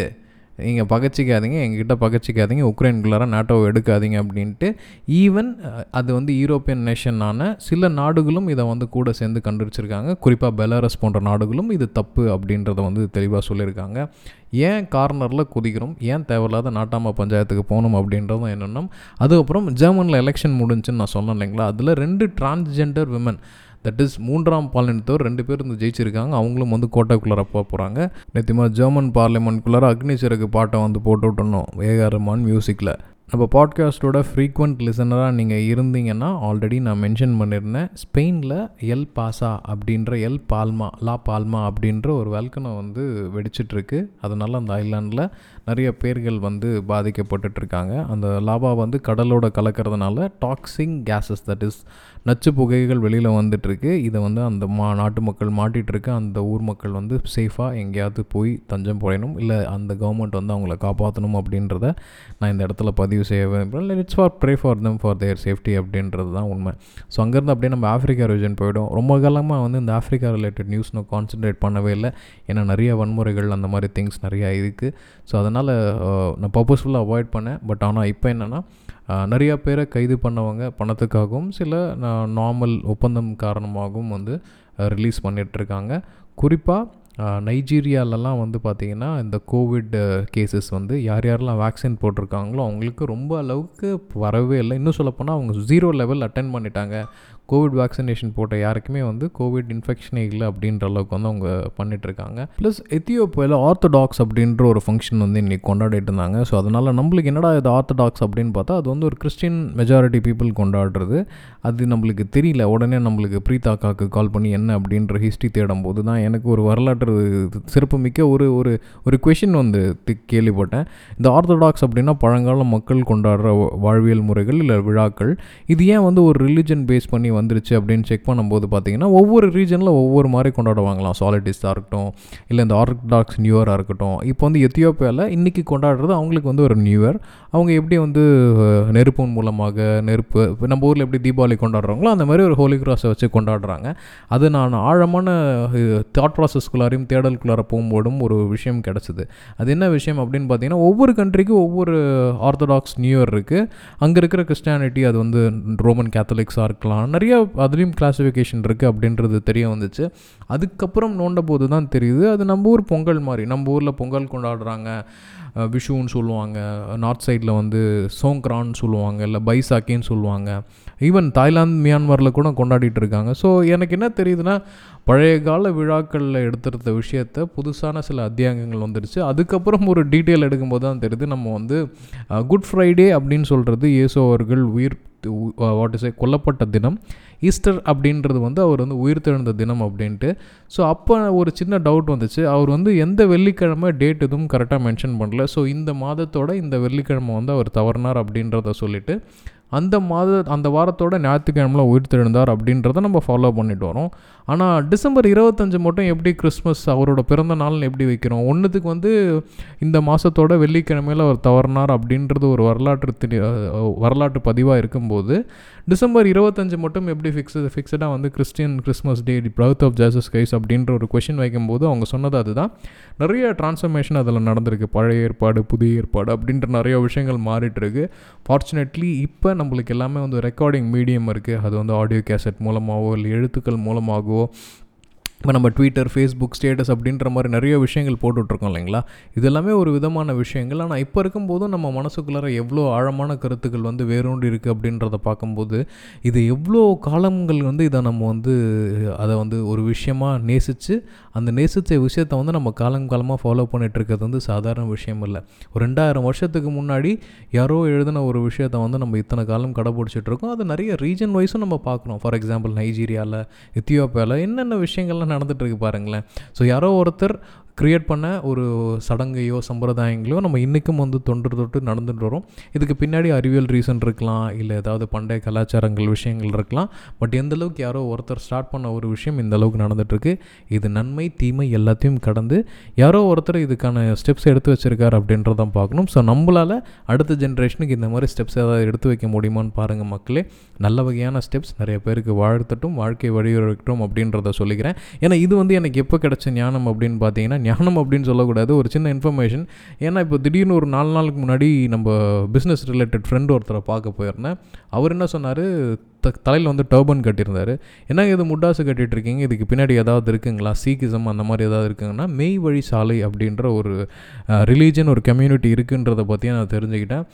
நீங்கள் பகச்சிக்காதீங்க எங்ககிட்ட பகச்சிக்காதீங்க உக்ரைனுக்குள்ளார நாட்டோவை எடுக்காதீங்க அப்படின்ட்டு ஈவன் அது வந்து யூரோப்பியன் நேஷனான சில நாடுகளும் இதை வந்து கூட சேர்ந்து கண்டுபிடிச்சிருக்காங்க. குறிப்பாக பெலாரஸ் போன்ற நாடுகளும் இது தப்பு அப்படின்றத வந்து தெளிவாக சொல்லியிருக்காங்க. ஏன் கார்னரில் குதிக்கிறோம்? ஏன் தேவையில்லாத நாட்டாம பஞ்சாயத்துக்கு போகணும் அப்படின்றதும் என்னென்னா அதுக்கப்புறம் ஜெர்மனில் எலெக்ஷன் முடிஞ்சுன்னு நான் சொன்னேன் இல்லைங்களா? அதில் ரெண்டு டிரான்ஸ்ஜெண்டர் விமன் தட் இஸ் மூன்றாம் பாலினத்தவர் ரெண்டு பேர் வந்து ஜெயிச்சிருக்காங்க. அவங்களும் வந்து கோட்டைக்குள்ளார போக போகிறாங்க நேற்றுமா ஜெர்மன் பார்லிமெண்ட்குள்ளார அக்னி சிறகு பாட்டை வந்து போட்டு விட்டணும். ஏகாரமான் மியூசிக்கில் நம்ம பாட்காஸ்ட்டோட ஃப்ரீக்வெண்ட் லிசனராக நீங்கள் இருந்தீங்கன்னா ஆல்ரெடி நான் மென்ஷன் பண்ணியிருந்தேன் ஸ்பெயினில் எல் பாசா அப்படின்ற எல் பால்மா லா பால்மா அப்படின்ற ஒரு வெல்கனம் வந்து வெடிச்சிட்ருக்கு. அதனால் அந்த ஐலாண்டில் நிறைய பேர்கள் வந்து பாதிக்கப்பட்டுட்ருக்காங்க. அந்த லாபா வந்து கடலோட கலக்கிறதுனால டாக்ஸிங் கேஸஸ் தட் இஸ் நச்சு புகைகள் வெளியில் வந்துட்டுருக்கு இதை வந்து அந்த மா நாட்டு மக்கள் மாட்டிகிட்ருக்கு அந்த ஊர் மக்கள் வந்து சேஃபாக எங்கேயாவது போய் தஞ்சம் போயிடணும். இல்லை அந்த கவர்மெண்ட் வந்து அவங்கள காப்பாற்றணும் அப்படின்றத நான் இந்த இடத்துல பதிவு செய்ய விரும்புகிறேன் it's for pray for them for their safety அப்படின்றது தான் உண்மை. ஸோ அங்கேருந்து அப்படியே நம்ம ஆஃப்ரிக்கா ரிஜன் போயிடும். ரொம்ப காலமாக வந்து இந்த ஆஃப்ரிக்கா ரிலேட்டட் நியூஸ் நான் கான்சன்ட்ரேட் பண்ணவே இல்லை. ஏன்னா நிறைய வன்முறைகள் அந்த மாதிரி திங்ஸ் நிறையா இருக்குது ஸோ அதனால் அதனால் நான் பர்பஸ்ஃபுல்லாக அவாய்ட் பண்ணேன். பட் ஆனால் இப்போ என்னென்னா நிறையா பேரை கைது பண்ணவங்க பணத்துக்காகவும் சில நார்மல் ஒப்பந்தம் காரணமாகவும் வந்து ரிலீஸ் பண்ணிகிட்ருக்காங்க குறிப்பாக நைஜீரியாலலாம் வந்து பார்த்திங்கன்னா இந்த கோவிட் கேசஸ் வந்து யார் யாரெல்லாம் வேக்சின் போட்டிருக்காங்களோ அவங்களுக்கு ரொம்ப அளவுக்கு வரவே இல்லை. இன்னும் சொல்லப்போனால் அவங்க ஜீரோ லெவல் அட்டன் பண்ணிட்டாங்க. கோவிட் வேக்சினேஷன் போட்ட யாருக்குமே வந்து கோவிட் இன்ஃபெக்ஷனே இல்லை அப்படின்ற அளவுக்கு வந்து அவங்க பண்ணிகிட்ருக்காங்க ப்ளஸ் எத்தியோப்பியாவில் ஆர்த்தடாக்ஸ் அப்படின்ற ஒரு ஃபங்க்ஷன் வந்து இன்றைக்கி கொண்டாடிட்டு இருந்தாங்க. ஸோ அதனால் நம்மளுக்கு என்னடா இது ஆர்த்தடாக்ஸ் அப்படின்னு பார்த்தா அது வந்து ஒரு கிறிஸ்டின் மெஜாரிட்டி பீப்புள் கொண்டாடுறது. அது நம்மளுக்கு தெரியல. உடனே நம்மளுக்கு பிரீதாக்காக்கு கால் பண்ணி என்ன அப்படின்ற ஹிஸ்ட்ரி தேடும் போது தான் எனக்கு ஒரு வரலாற்று சிறப்புமிக்க ஒரு ஒரு ஒரு கொஷின் வந்து கேள்விப்பட்டேன். இந்த ஆர்த்தடாக்ஸ் அப்படின்னா பழங்கால மக்கள் கொண்டாடுற வாழ்வியல் முறைகள் இல்லை விழாக்கள். இது ஏன் வந்து ஒரு ரிலிஜன் பேஸ் பண்ணி வந்துருச்சு அப்படின்னு செக் பண்ணும்போது பார்த்தீங்கன்னா ஒவ்வொரு ரீஜனில் ஒவ்வொரு மாதிரி கொண்டாடுவாங்களாம். சாலிட்டிஸாக இருக்கட்டும் இல்லை இந்த ஆர்த்தடாக்ஸ் நியூ இயராக இருக்கட்டும். இப்போ வந்து எத்தியோப்பியாவில் இன்றைக்கி கொண்டாடுறது அவங்களுக்கு வந்து ஒரு நியூ இயர் அவங்க எப்படி வந்து நெருப்பின் மூலமாக நெருப்பு இப்போ நம்ம ஊரில் எப்படி தீபாவளி கொண்டாடுறாங்களோ அந்த மாதிரி ஒரு ஹோலி கிராஸை வச்சு கொண்டாடுறாங்க. அது நான் ஆழமான தாட் ப்ராசஸ்குள்ளாரையும் தேடலுக்குள்ளார போகும்போதும் ஒரு விஷயம் கிடச்சிது. அது என்ன விஷயம் அப்படின்னு பார்த்தீங்கன்னா ஒவ்வொரு கண்ட்ரிக்கும் ஒவ்வொரு ஆர்த்தடாக்ஸ் நியூ இயர் இருக்குது அங்கே இருக்கிற கிறிஸ்டியானிட்டி அது வந்து ரோமன் கேத்தலிக்ஸாக இருக்கலாம் நிறைய அதுலேயும் கிளாஸிஃபிகேஷன் இருக்குது அப்படின்றது தெரிய வந்துச்சு. அதுக்கப்புறம் நோண்ட போது தான் தெரியுது. அது நம்ம ஊர் பொங்கல் மாதிரி. நம்ம ஊரில் பொங்கல் கொண்டாடுறாங்க. விஷுன்னு சொல்லுவாங்க. நார்த் சைடில் வந்து சோங்க்ரான்னு சொல்லுவாங்க இல்லை பைசாக்கின்னு சொல்லுவாங்க. ஈவன் தாய்லாந்து மியான்மரில் கூட கொண்டாடிட்டு இருக்காங்க. ஸோ எனக்கு என்ன தெரியுதுன்னா பழைய கால விழாக்களில் எடுத்துருந்த விஷயத்த புதுசான சில அத்தியாயங்கள் வந்துடுச்சு அதுக்கப்புறம் ஒரு டீட்டெயில் எடுக்கும்போது தான் தெரியுது நம்ம வந்து குட் ஃப்ரைடே அப்படின்னு சொல்கிறது இயேசு அவர்கள் உயிர் வாட் இஸ் கொல்லப்பட்ட தினம். ஈஸ்டர் அப்படின்றது வந்து அவர் வந்து உயிர்த்தெழுந்த தினம் அப்படின்ட்டு. ஸோ அப்போ ஒரு சின்ன டவுட் வந்துச்சு. அவர் வந்து எந்த வெள்ளிக்கிழமை டேட் எதுவும் கரெக்டாக மென்ஷன் பண்ணல. ஸோ இந்த மாதத்தோட இந்த வெள்ளிக்கிழமை வந்து அவர் தவறினார் அப்படின்றத சொல்லிவிட்டு அந்த மாத அந்த வாரத்தோட ஞாயிற்றுக்கிழமையில் உயிர்த்தெழுந்தார் அப்படின்றத நம்ம ஃபாலோ பண்ணிட்டு வரோம். ஆனால் டிசம்பர் இருபத்தஞ்சு மட்டும் எப்படி கிறிஸ்மஸ் அவரோட பிறந்த நாள்னு எப்படி வைக்கிறோம்? ஒன்றுத்துக்கு வந்து இந்த மாதத்தோட வெள்ளிக்கிழமையில் அவர் தவறினார் அப்படின்றது ஒரு வரலாற்று வரலாற்று பதிவாக இருக்கும்போது டிசம்பர் இருபத்தஞ்சு மட்டும் எப்படி ஃபிக்ஸு ஃபிக்ஸடாக வந்து Christian Christmas day the birth of Jesus guys அப்படின்ற ஒரு கொஷின் வைக்கும்போது அவங்க சொன்னது அதுதான். நிறைய டிரான்ஸ்ஃபர்மேஷன் அதில் நடந்திருக்கு. பழைய ஏற்பாடு புதிய ஏற்பாடு அப்படின்ற நிறைய விஷயங்கள் மாறிட்டுருக்கு. ஃபார்ச்சுனேட்லி இப்போ நம்மளுக்கு எல்லாமே வந்து ரெக்கார்டிங் மீடியம் இருக்குது அது வந்து ஆடியோ கேசட் மூலமாகவோ இல்லை எழுத்துக்கள் மூலமாகவோ இப்போ நம்ம ட்விட்டர் ஃபேஸ்புக் ஸ்டேட்டஸ் அப்படின்ற மாதிரி நிறைய விஷயங்கள் போட்டுட்ருக்கோம் இல்லைங்களா? இது எல்லாமே ஒரு விதமான விஷயங்கள். ஆனால் இப்போ இருக்கும்போதும் நம்ம மனசுக்குள்ளார எவ்வளோ ஆழமான கருத்துக்கள் வந்து வேரூண்டி இருக்குது அப்படின்றத பார்க்கும்போது இது எவ்வளோ காலங்கள் வந்து இதை நம்ம வந்து அதை வந்து ஒரு விஷயமாக நேசித்து அந்த நேசித்த விஷயத்தை வந்து நம்ம காலம் காலமாக ஃபாலோ பண்ணிகிட்ருக்கிறது வந்து சாதாரண விஷயம் இல்லை. ஒரு ரெண்டாயிரம் வருஷத்துக்கு முன்னாடி யாரோ எழுதின ஒரு விஷயத்தை வந்து நம்ம இத்தனை காலம் கடைப்பிடிச்சிட்டு இருக்கோம் அது நிறைய ரீஜன் வைஸும் நம்ம பார்க்குறோம். ஃபார் எக்ஸாம்பிள் நைஜீரியாவில் எத்தியோப்பியாவில் என்னென்ன விஷயங்கள்லாம் நடந்துட்டு இருக்கு பாருங்களேன். ஸோ யாரோ ஒருத்தர் க்ரியேட் பண்ண ஒரு சடங்கையோ சம்பிரதாயங்களோ நம்ம இன்றைக்கும் வந்து தொன்று தொட்டு நடந்துட்டு வரோம். இதுக்கு பின்னாடி அறிவியல் ரீசன் இருக்கலாம் இல்லை ஏதாவது பண்டைய கலாச்சாரங்கள் விஷயங்கள் இருக்கலாம். பட் எந்த அளவுக்கு யாரோ ஒருத்தர் ஸ்டார்ட் பண்ண ஒரு விஷயம் இந்த அளவுக்கு நடந்துகிட்ருக்கு இது நன்மை தீமை எல்லாத்தையும் கடந்து யாரோ ஒருத்தர் இதுக்கான ஸ்டெப்ஸ் எடுத்து வச்சிருக்காரு அப்படின்றதான் பார்க்கணும். ஸோ நம்மளால் அடுத்த ஜென்ரேஷனுக்கு இந்த மாதிரி ஸ்டெப்ஸ் ஏதாவது எடுத்து வைக்க முடியுமான்னு பாருங்கள் மக்களே. நல்ல வகையான ஸ்டெப்ஸ் நிறைய பேருக்கு வாழ்த்தட்டும் வாழ்க்கை வழிவகுக்கட்டும் அப்படின்றத சொல்லிக்கிறேன். ஏன்னா இது வந்து எனக்கு எப்போ கிடச்ச ஞானம் அப்படின்னு பார்த்தீங்கன்னா ஞானம் அப்படின்னு சொல்லக்கூடாது ஒரு சின்ன இன்ஃபர்மேஷன் ஏன்னா இப்போ திடீர்னு ஒரு நாலு நாளுக்கு முன்னாடி நம்ம பிஸ்னஸ் ரிலேட்டட் ஃப்ரெண்ட் ஒருத்தரை பார்க்க போயிருந்தேன். அவர் என்ன சொன்னார்? த தலையில் வந்து டர்பன் கட்டியிருந்தார். என்ன இது முட்டாசு கட்டிகிட்ருக்கீங்க இருக்கீங்க இதுக்கு பின்னாடி ஏதாவது இருக்குங்களா? சீக்கிசம் அந்த மாதிரி ஏதாவது இருக்குங்கன்னா மெய் வழி சாலை அப்படின்ற ஒரு ரிலீஜன் ஒரு கம்யூனிட்டி இருக்குன்றதை பற்றி நான் தெரிஞ்சுக்கிட்டேன்.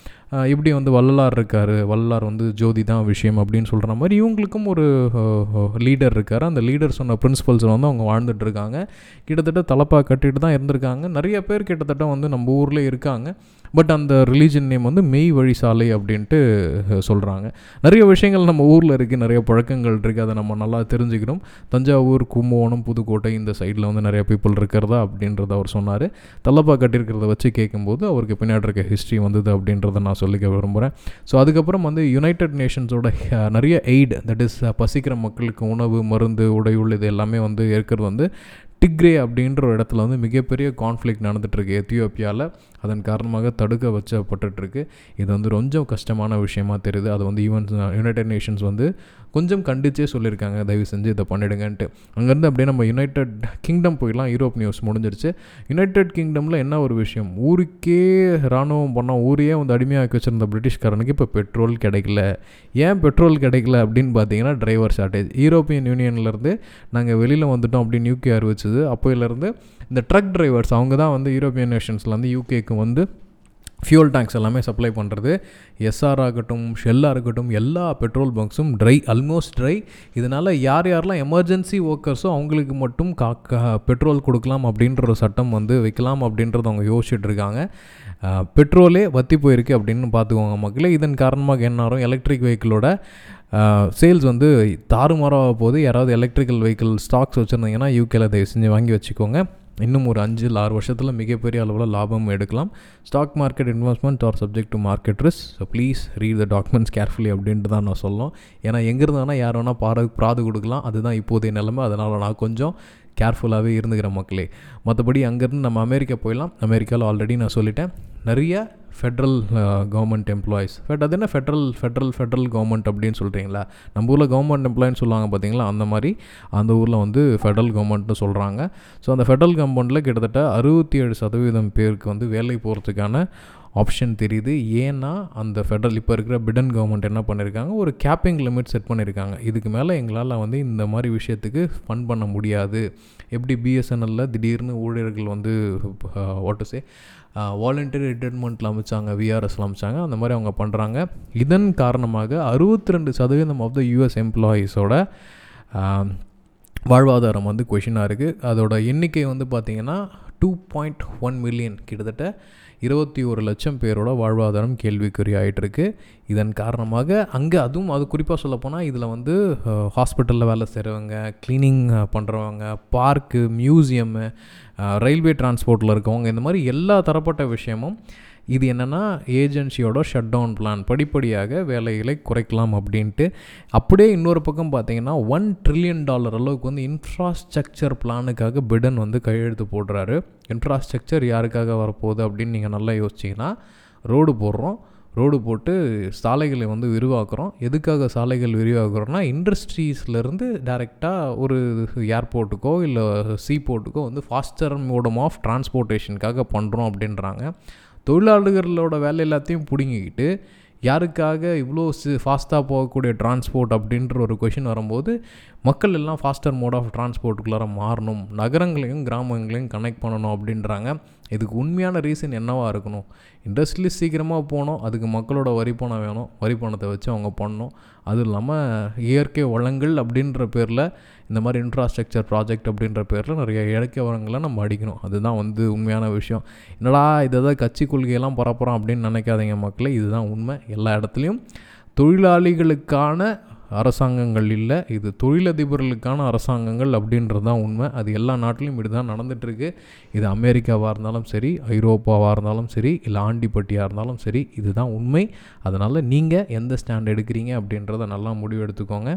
இப்படி வந்து வள்ளலார் இருக்கார்? வள்ளலார் வந்து ஜோதி தான் விஷயம் அப்படின்னு சொல்கிற மாதிரி இவங்களுக்கும் ஒரு லீடர் இருக்கார். அந்த லீடர் சொன்ன பிரின்சிபல்ஸில் வந்து அவங்க வாழ்ந்துட்டுருக்காங்க. கிட்டத்தட்ட தலப்பா கட்டிட்டு தான் இருந்திருக்காங்க. நிறைய பேர் கிட்டத்தட்ட வந்து நம்ம ஊரில் இருக்காங்க. பட் அந்த ரிலீஜன் நேம் வந்து மெய் வழி சாலை அப்படின்ட்டு சொல்கிறாங்க நிறைய விஷயங்கள் நம்ம ஊரில் இருக்குது நிறைய பழக்கங்கள் இருக்குது அதை நம்ம நல்லா தெரிஞ்சுக்கணும். தஞ்சாவூர் கும்பகோணம் புதுக்கோட்டை இந்த சைடில் வந்து நிறைய பீப்புள் இருக்கிறதா அப்படின்றத அவர் சொன்னார். தலப்பா கட்டியிருக்கிறத வச்சு கேட்கும்போது அவருக்கு பின்னாடி இருக்க ஹிஸ்ட்ரி வந்தது அப்படின்றத நான் சொல்லிக்க விரும்புகிறேன் ஸோ அதுக்கப்புறம் வந்து யுனைடெட் நேஷன்ஸோட நிறைய எய்ட் தட் இஸ் பசிக்கிற மக்களுக்கு உணவு மருந்து உடையுள் இது எல்லாமே வந்து இருக்கிறது வந்து டிக்ரே அப்படின்ற ஒரு இடத்துல வந்து மிகப்பெரிய கான்ஃப்ளிக் நடந்துகிட்ருக்கு எத்தியோப்பியாவில் அதன் காரணமாக தடுக்க வச்சப்பட்டுருக்கு இது வந்து கொஞ்சம் கஷ்டமான விஷயமா தெரியுது. அது வந்து ஈவன் யுனைடெட் நேஷன்ஸ் வந்து கொஞ்சம் கண்டிச்சே சொல்லியிருக்காங்க. தயவு செஞ்சு இதை பண்ணிடுங்கன்ட்டு. அங்கேருந்து அப்படியே நம்ம யுனைடெட் கிங்டம் போயிடலாம். யூரோப் நியூஸ் முடிஞ்சிருச்சு. யுனைடெட் கிங்டமில் என்ன ஒரு விஷயம்? ஊருக்கே இராணுவம் பண்ணோம் ஊரையே வந்து அடிமையாக்கி வச்சிருந்த பிரிட்டிஷ்காரனுக்கு இப்போ பெட்ரோல் கிடைக்கல. ஏன் பெட்ரோல் கிடைக்கல அப்படின்னு பார்த்தீங்கன்னா டிரைவர் ஷார்ட்டேஜ் யூரோப்பியன் யூனியன்லேருந்து நாங்கள் வெளியில் வந்துட்டோம் அப்படின்னு யூகே அறிவிச்சது. அப்போயிலேருந்து இந்த ட்ரக் டிரைவர்ஸ் அவங்க தான் வந்து யூரோப்பியன் நேஷன்ஸ்லேருந்து யூகேக்கு வந்து ஃபியூல் டேங்க்ஸ் எல்லாமே சப்ளை பண்ணுறது எஸ்ஆர் ஆகட்டும் ஷெல்லாக இருக்கட்டும் எல்லா பெட்ரோல் பங்க்ஸும் ட்ரை ஆல்மோஸ்ட் ட்ரை இதனால் யார் யாரெல்லாம் எமர்ஜென்சி ஒர்க்கர்ஸோ அவங்களுக்கு மட்டும் கா பெட்ரோல் கொடுக்கலாம் அப்படின்ற ஒரு சட்டம் வந்து வைக்கலாம் அப்படின்றத அவங்க யோசிச்சுட்டு இருக்காங்க. பெட்ரோலே வத்தி போயிருக்கு அப்படின்னு பார்த்துக்கோங்க மக்களே. இதன் காரணமாக என்ன ஆகும்? எலக்ட்ரிக் வெஹிக்கிளோட சேல்ஸ் வந்து தாறுமாறாக போகுது. யாராவது எலக்ட்ரிக்கல் வெஹிக்கிள் ஸ்டாக்ஸ் வச்சுருந்தீங்கன்னா யூகேல தயவு செஞ்சு வாங்கி வச்சுக்கோங்க. இன்னும் ஒரு அஞ்சு இல்லை ஆறு வருஷத்தில் மிகப்பெரிய அளவில் லாபம் எடுக்கலாம். Stock market investment are subject to market risk so please read the documents carefully அப்படின்ட்டு தான் நான் சொல்லணும். ஏன்னா எங்கே இருந்தானா யார் வேணால் பாரு பிராது கொடுக்கலாம். அதுதான் இப்போதைய நிலைமை. அதனால் நான் கொஞ்சம் கேர்ஃபுல்லாகவே இருந்துக்கிற மக்களே. மற்றபடி அங்கேருந்து நம்ம அமெரிக்கா போயிடலாம். அமெரிக்காவில் ஆல்ரெடி நான் சொல்லிட்டேன். நிறைய ஃபெட்ரல் கவர்மெண்ட் எம்ப்ளாயிஸ் ஃபெட் அது என்ன ஃபெட்ரல் ஃபெட்ரல் ஃபெட்ரல் கவர்மெண்ட் அப்படின்னு சொல்கிறீங்களா நம்ம ஊரில் கவர்மெண்ட் எம்ப்ளாயின்னு சொல்லுவாங்க பார்த்தீங்களா அந்த மாதிரி அந்த ஊரில் வந்து ஃபெட்ரல் கவர்மெண்ட்னு சொல்கிறாங்க ஸோ அந்த ஃபெட்ரல் கவர்மெண்ட்டில் கிட்டத்தட்ட அறுபத்தி ஏழு சதவீதம் பேருக்கு வந்து வேலை போகிறதுக்கான ஆப்ஷன் தெரியுது. ஏன்னா அந்த ஃபெடரல் இப்போ இருக்கிற பிடன் கவர்மெண்ட் என்ன பண்ணியிருக்காங்க ஒரு கேப்பிங் லிமிட் செட் பண்ணியிருக்காங்க இதுக்கு மேலே எங்களால் வந்து இந்த மாதிரி விஷயத்துக்கு ஃபண்ட் பண்ண முடியாது. எப்படி பிஎஸ்என்எல்ல திடீர்னு ஊழியர்கள் வந்து வாட்டு சே ரிட்டைர்மெண்ட்டில் அமைச்சாங்க விஆர்எஸ்ல அமைச்சாங்க. அந்த மாதிரி அவங்க பண்ணுறாங்க இதன் காரணமாக அறுபத்தி ரெண்டு சதவீதம் ஆஃப் த யூஎஸ் எம்ப்ளாயீஸோட வாழ்வாதாரம் வந்து கொஷினாக இருக்குது அதோட எண்ணிக்கை வந்து பார்த்திங்கன்னா டூ பாயிண்ட் ஒன் மில்லியன் கிட்டத்தட்ட. இருபத்தி ஒரு லட்சம் பேரோட வாழ்வாதாரம் கேள்விக்குறி ஆகிட்டுருக்கு இதன் காரணமாக அங்கே அதுவும் அது குறிப்பாக சொல்லப்போனால் இதில் வந்து ஹாஸ்பிட்டலில் வேலை செய்கிறவங்க க்ளீனிங் பண்ணுறவங்க பார்க்கு மியூசியம்மு ரயில்வே டிரான்ஸ்போர்ட்டில் இருக்கவங்க இந்த மாதிரி எல்லா தரப்பட்ட விஷயமும் இது என்னென்னா ஏஜென்சியோட ஷட் டவுன் பிளான் படிப்படியாக வேலைகளை குறைக்கலாம் அப்படின்ட்டு. அப்படியே இன்னொரு பக்கம் பார்த்தீங்கன்னா ஒன் ட்ரில்லியன் டாலர் அளவுக்கு வந்து இன்ஃப்ராஸ்ட்ரக்சர் பிளானுக்காக பிடன் வந்து கையெழுத்து போடுறாரு. இன்ஃப்ராஸ்ட்ரக்சர் யாருக்காக வரப்போகுது அப்படின்னு நீங்கள் நல்லா யோசிச்சிங்கன்னா ரோடு போடுறோம். ரோடு போட்டு சாலைகளை வந்து விரிவாக்குறோம். எதுக்காக சாலைகள் விரிவாக்குறோம்னா இண்டஸ்ட்ரீஸ்லேருந்து டைரெக்டாக ஒரு ஏர்போர்ட்டுக்கோ இல்லை சீ போர்ட்டுக்கோ வந்து ஃபாஸ்டர் மோடம் ஆஃப் டிரான்ஸ்போர்ட்டேஷனுக்காக பண்ணுறோம் அப்படின்றாங்க. தொழிலாளர்களோட வேலை எல்லாத்தையும் பிடுங்கிக்கிட்டு யாருக்காக இவ்வளோ சி ஃபாஸ்ட்டாக போகக்கூடிய டிரான்ஸ்போர்ட் அப்படின்ற ஒரு கொஷின் வரும்போது மக்கள் எல்லாம் ஃபாஸ்டர் மோட் ஆஃப் டிரான்ஸ்போர்ட்டுக்குள்ளார மாறணும். நகரங்களையும் கிராமங்களையும் கனெக்ட் பண்ணணும் அப்படின்றாங்க. இதுக்கு உண்மையான ரீசன் என்னவாக இருக்கணும்? இண்டஸ்ட்ரி சீக்கிரமாக போகணும் அதுக்கு மக்களோட வரி பணம் வேணும். வரி பணத்தை வச்சு அவங்க பண்ணணும். அதுவும் இல்லாமல் இயற்கை வளங்கள் அப்படின்ற பேரில் இந்த மாதிரி இன்ஃப்ராஸ்ட்ரக்சர் ப்ராஜெக்ட் அப்படின்ற பேரில் நிறைய இயற்கை நம்ம அடிக்கணும். அதுதான் வந்து உண்மையான விஷயம். என்னடா இதை தான் கட்சி கொள்கையெல்லாம் பரப்புகிறோம் அப்படின்னு நினைக்காதீங்க மக்களே. இதுதான் உண்மை. எல்லா இடத்துலையும் தொழிலாளிகளுக்கான அரசாங்கங்கள் இல்லை. இது தொழிலதிபர்களுக்கான அரசாங்கங்கள் அப்படின்றது தான் உண்மை. அது எல்லா நாட்டிலையும் இப்படி தான் நடந்துகிட்ருக்கு இது அமெரிக்காவாக இருந்தாலும் சரி ஐரோப்பாவாக இருந்தாலும் சரி இல்லை ஆண்டிப்பட்டியாக இருந்தாலும் சரி இதுதான் உண்மை. அதனால் நீங்கள் எந்த ஸ்டாண்ட் எடுக்கிறீங்க அப்படின்றத நல்லா முடிவு எடுத்துக்கோங்க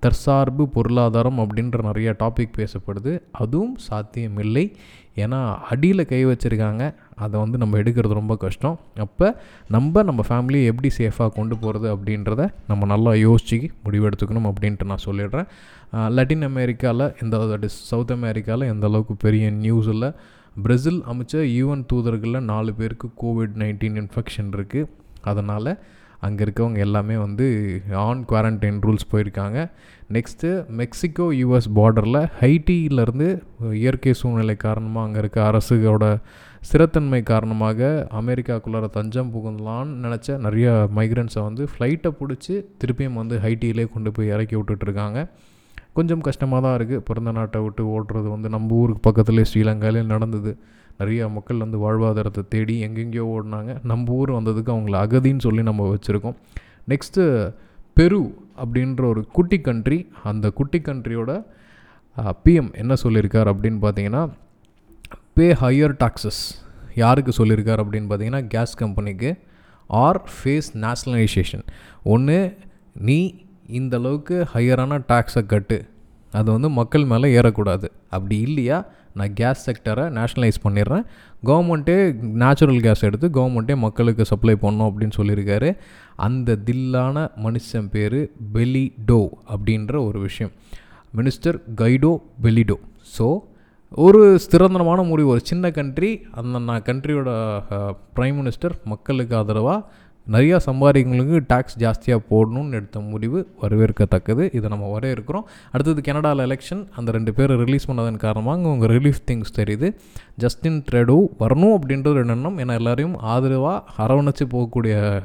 தற்சார்பு பொருளாதாரம் அப்படின்ற நிறைய டாபிக் பேசப்படுது. அதுவும் சாத்தியமில்லை. ஏன்னா அடியில் கை வச்சுருக்காங்க. அதை வந்து நம்ம எடுக்கிறது ரொம்ப கஷ்டம். அப்போ நம்ம நம்ம ஃபேமிலியை எப்படி சேஃபாக கொண்டு போகிறது அப்படின்றத நம்ம நல்லா யோசிச்சு முடிவெடுத்துக்கணும் அப்படின்ட்டு நான் சொல்லிடுறேன். லட்டின் அமெரிக்காவில் எந்த சவுத் அமெரிக்காவில் எந்த அளவுக்கு பெரிய நியூஸ் இல்லை. பிரேசில் அமைச்ச யூஎன் தூதர்களில் நாலு பேருக்கு கோவிட் நைன்டீன் இன்ஃபெக்ஷன் இருக்குது அதனால் அங்கே இருக்கவங்க எல்லாமே வந்து ஆன் குவாரண்டைன் ரூல்ஸ் போயிருக்காங்க. நெக்ஸ்ட்டு மெக்சிகோ யூஎஸ் பார்டரில் ஹைட்டியிலேருந்து இயற்கை சூழ்நிலை காரணமாக அங்கே இருக்க அரசுகளோட ஸ்திரத்தன்மை காரணமாக அமெரிக்காக்குள்ளார தஞ்சம் புகுந்தலான்னு நினச்ச நிறைய மைக்ரண்ட்ஸை வந்து ஃப்ளைட்டை பிடிச்சி திருப்பியும் வந்து ஹைட்டியிலே கொண்டு போய் இறக்கி விட்டுட்ருக்காங்க. கொஞ்சம் கஷ்டமாக தான் இருக்குது பிறந்த நாட்டை விட்டு ஓட்டுறது வந்து நம்ம ஊருக்கு பக்கத்துலேயே ஸ்ரீலங்காலே நடந்தது. நிறைய மக்கள் வந்து வாழ்வாதாரத்தை தேடி எங்கெங்கேயோ ஓடினாங்க. நம்ம ஊர் வந்ததுக்கு அவங்கள அகதின்னு சொல்லி நம்ம வச்சுருக்கோம். நெக்ஸ்ட்டு பெரு அப்படின்ற ஒரு குட்டி கண்ட்ரி அந்த குட்டி கண்ட்ரியோட பிஎம் என்ன சொல்லியிருக்கார் அப்படின்னு பார்த்தீங்கன்னா பே ஹையர் டாக்ஸஸ் யாருக்கு சொல்லியிருக்கார் அப்படின்னு பார்த்தீங்கன்னா கேஸ் கம்பெனிக்கு ஆர் ஃபேஸ் நேஷ்னலைசேஷன் ஒன்று நீ இந்த அளவுக்கு ஹையரான டேக்ஸை கட்டு. அது வந்து மக்கள் மேலே ஏறக்கூடாது. அப்படி இல்லையா? நான் கேஸ் செக்டரை நேஷ்னலைஸ் பண்ணிடுறேன். கவர்மெண்ட்டே நேச்சுரல் கேஸ் எடுத்து கவர்மெண்ட்டே மக்களுக்கு சப்ளை பண்ணோம் அப்படின்னு சொல்லியிருக்காரு. அந்த தில்லான மனுஷன் பேர் பெலிடோ அப்படின்ற ஒரு விஷயம். மினிஸ்டர் கைடோ பெலிடோ ஸோ ஒரு ஸ்திரந்தனமான முடிவு. ஒரு சின்ன கண்ட்ரி அந்த நான் கண்ட்ரியோட ப்ரைம் மினிஸ்டர் மக்களுக்கு ஆதரவாக நிறையா சம்பாதிக்கிறவங்களுக்கு டேக்ஸ் ஜாஸ்தியாக போடணும்னு எடுத்த முடிவு வரவேற்கத்தக்கது. இதை நம்ம வரவேற்கிறோம். அடுத்தது கனடாவில் எலெக்ஷன் அந்த ரெண்டு பேரை ரிலீஸ் பண்ணதன் காரணமாக உங்கள் ரிலீஃப் திங்ஸ் தெரியுது. ஜஸ்டின் ட்ரெடோ வரணும் அப்படின்றது ஒரு எண்ணம். ஏன்னா எல்லாரையும் ஆதரவாக அரவணைச்சு போகக்கூடிய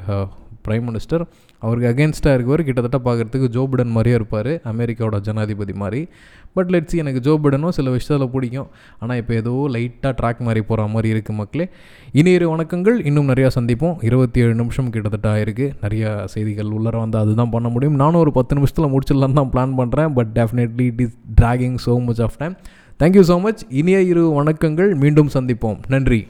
ப்ரைம் மினிஸ்டர் அவருக்கு அகேன்ஸ்டாக இருக்கவர் கிட்டத்தட்ட பார்க்குறதுக்கு ஜோ பிடன் மாதிரியே இருப்பார் அமெரிக்காவோட ஜனாதிபதி மாதிரி. பட் லெட்ஸ் எனக்கு ஜோ பிடனும் சில விஷயத்தில் பிடிக்கும். ஆனால் இப்போ ஏதோ லைட்டாக ட்ராக் மாதிரி போகிற மாதிரி இருக்குது மக்களே. இனி இரு வணக்கங்கள் இன்னும் நிறையா சந்திப்போம். இருபத்தி ஏழு நிமிஷம் கிட்டத்தட்ட ஆயிருக்கு. நிறையா செய்திகள் உள்ளர வந்து அதுதான் பண்ண முடியும். நானும் ஒரு பத்து நிமிஷத்தில் முடிச்சிடலான்னு தான் பிளான் பண்ணுறேன் but definitely it is dragging so much of time thank you so much இனிய இரு வணக்கங்கள் மீண்டும் சந்திப்போம். நன்றி.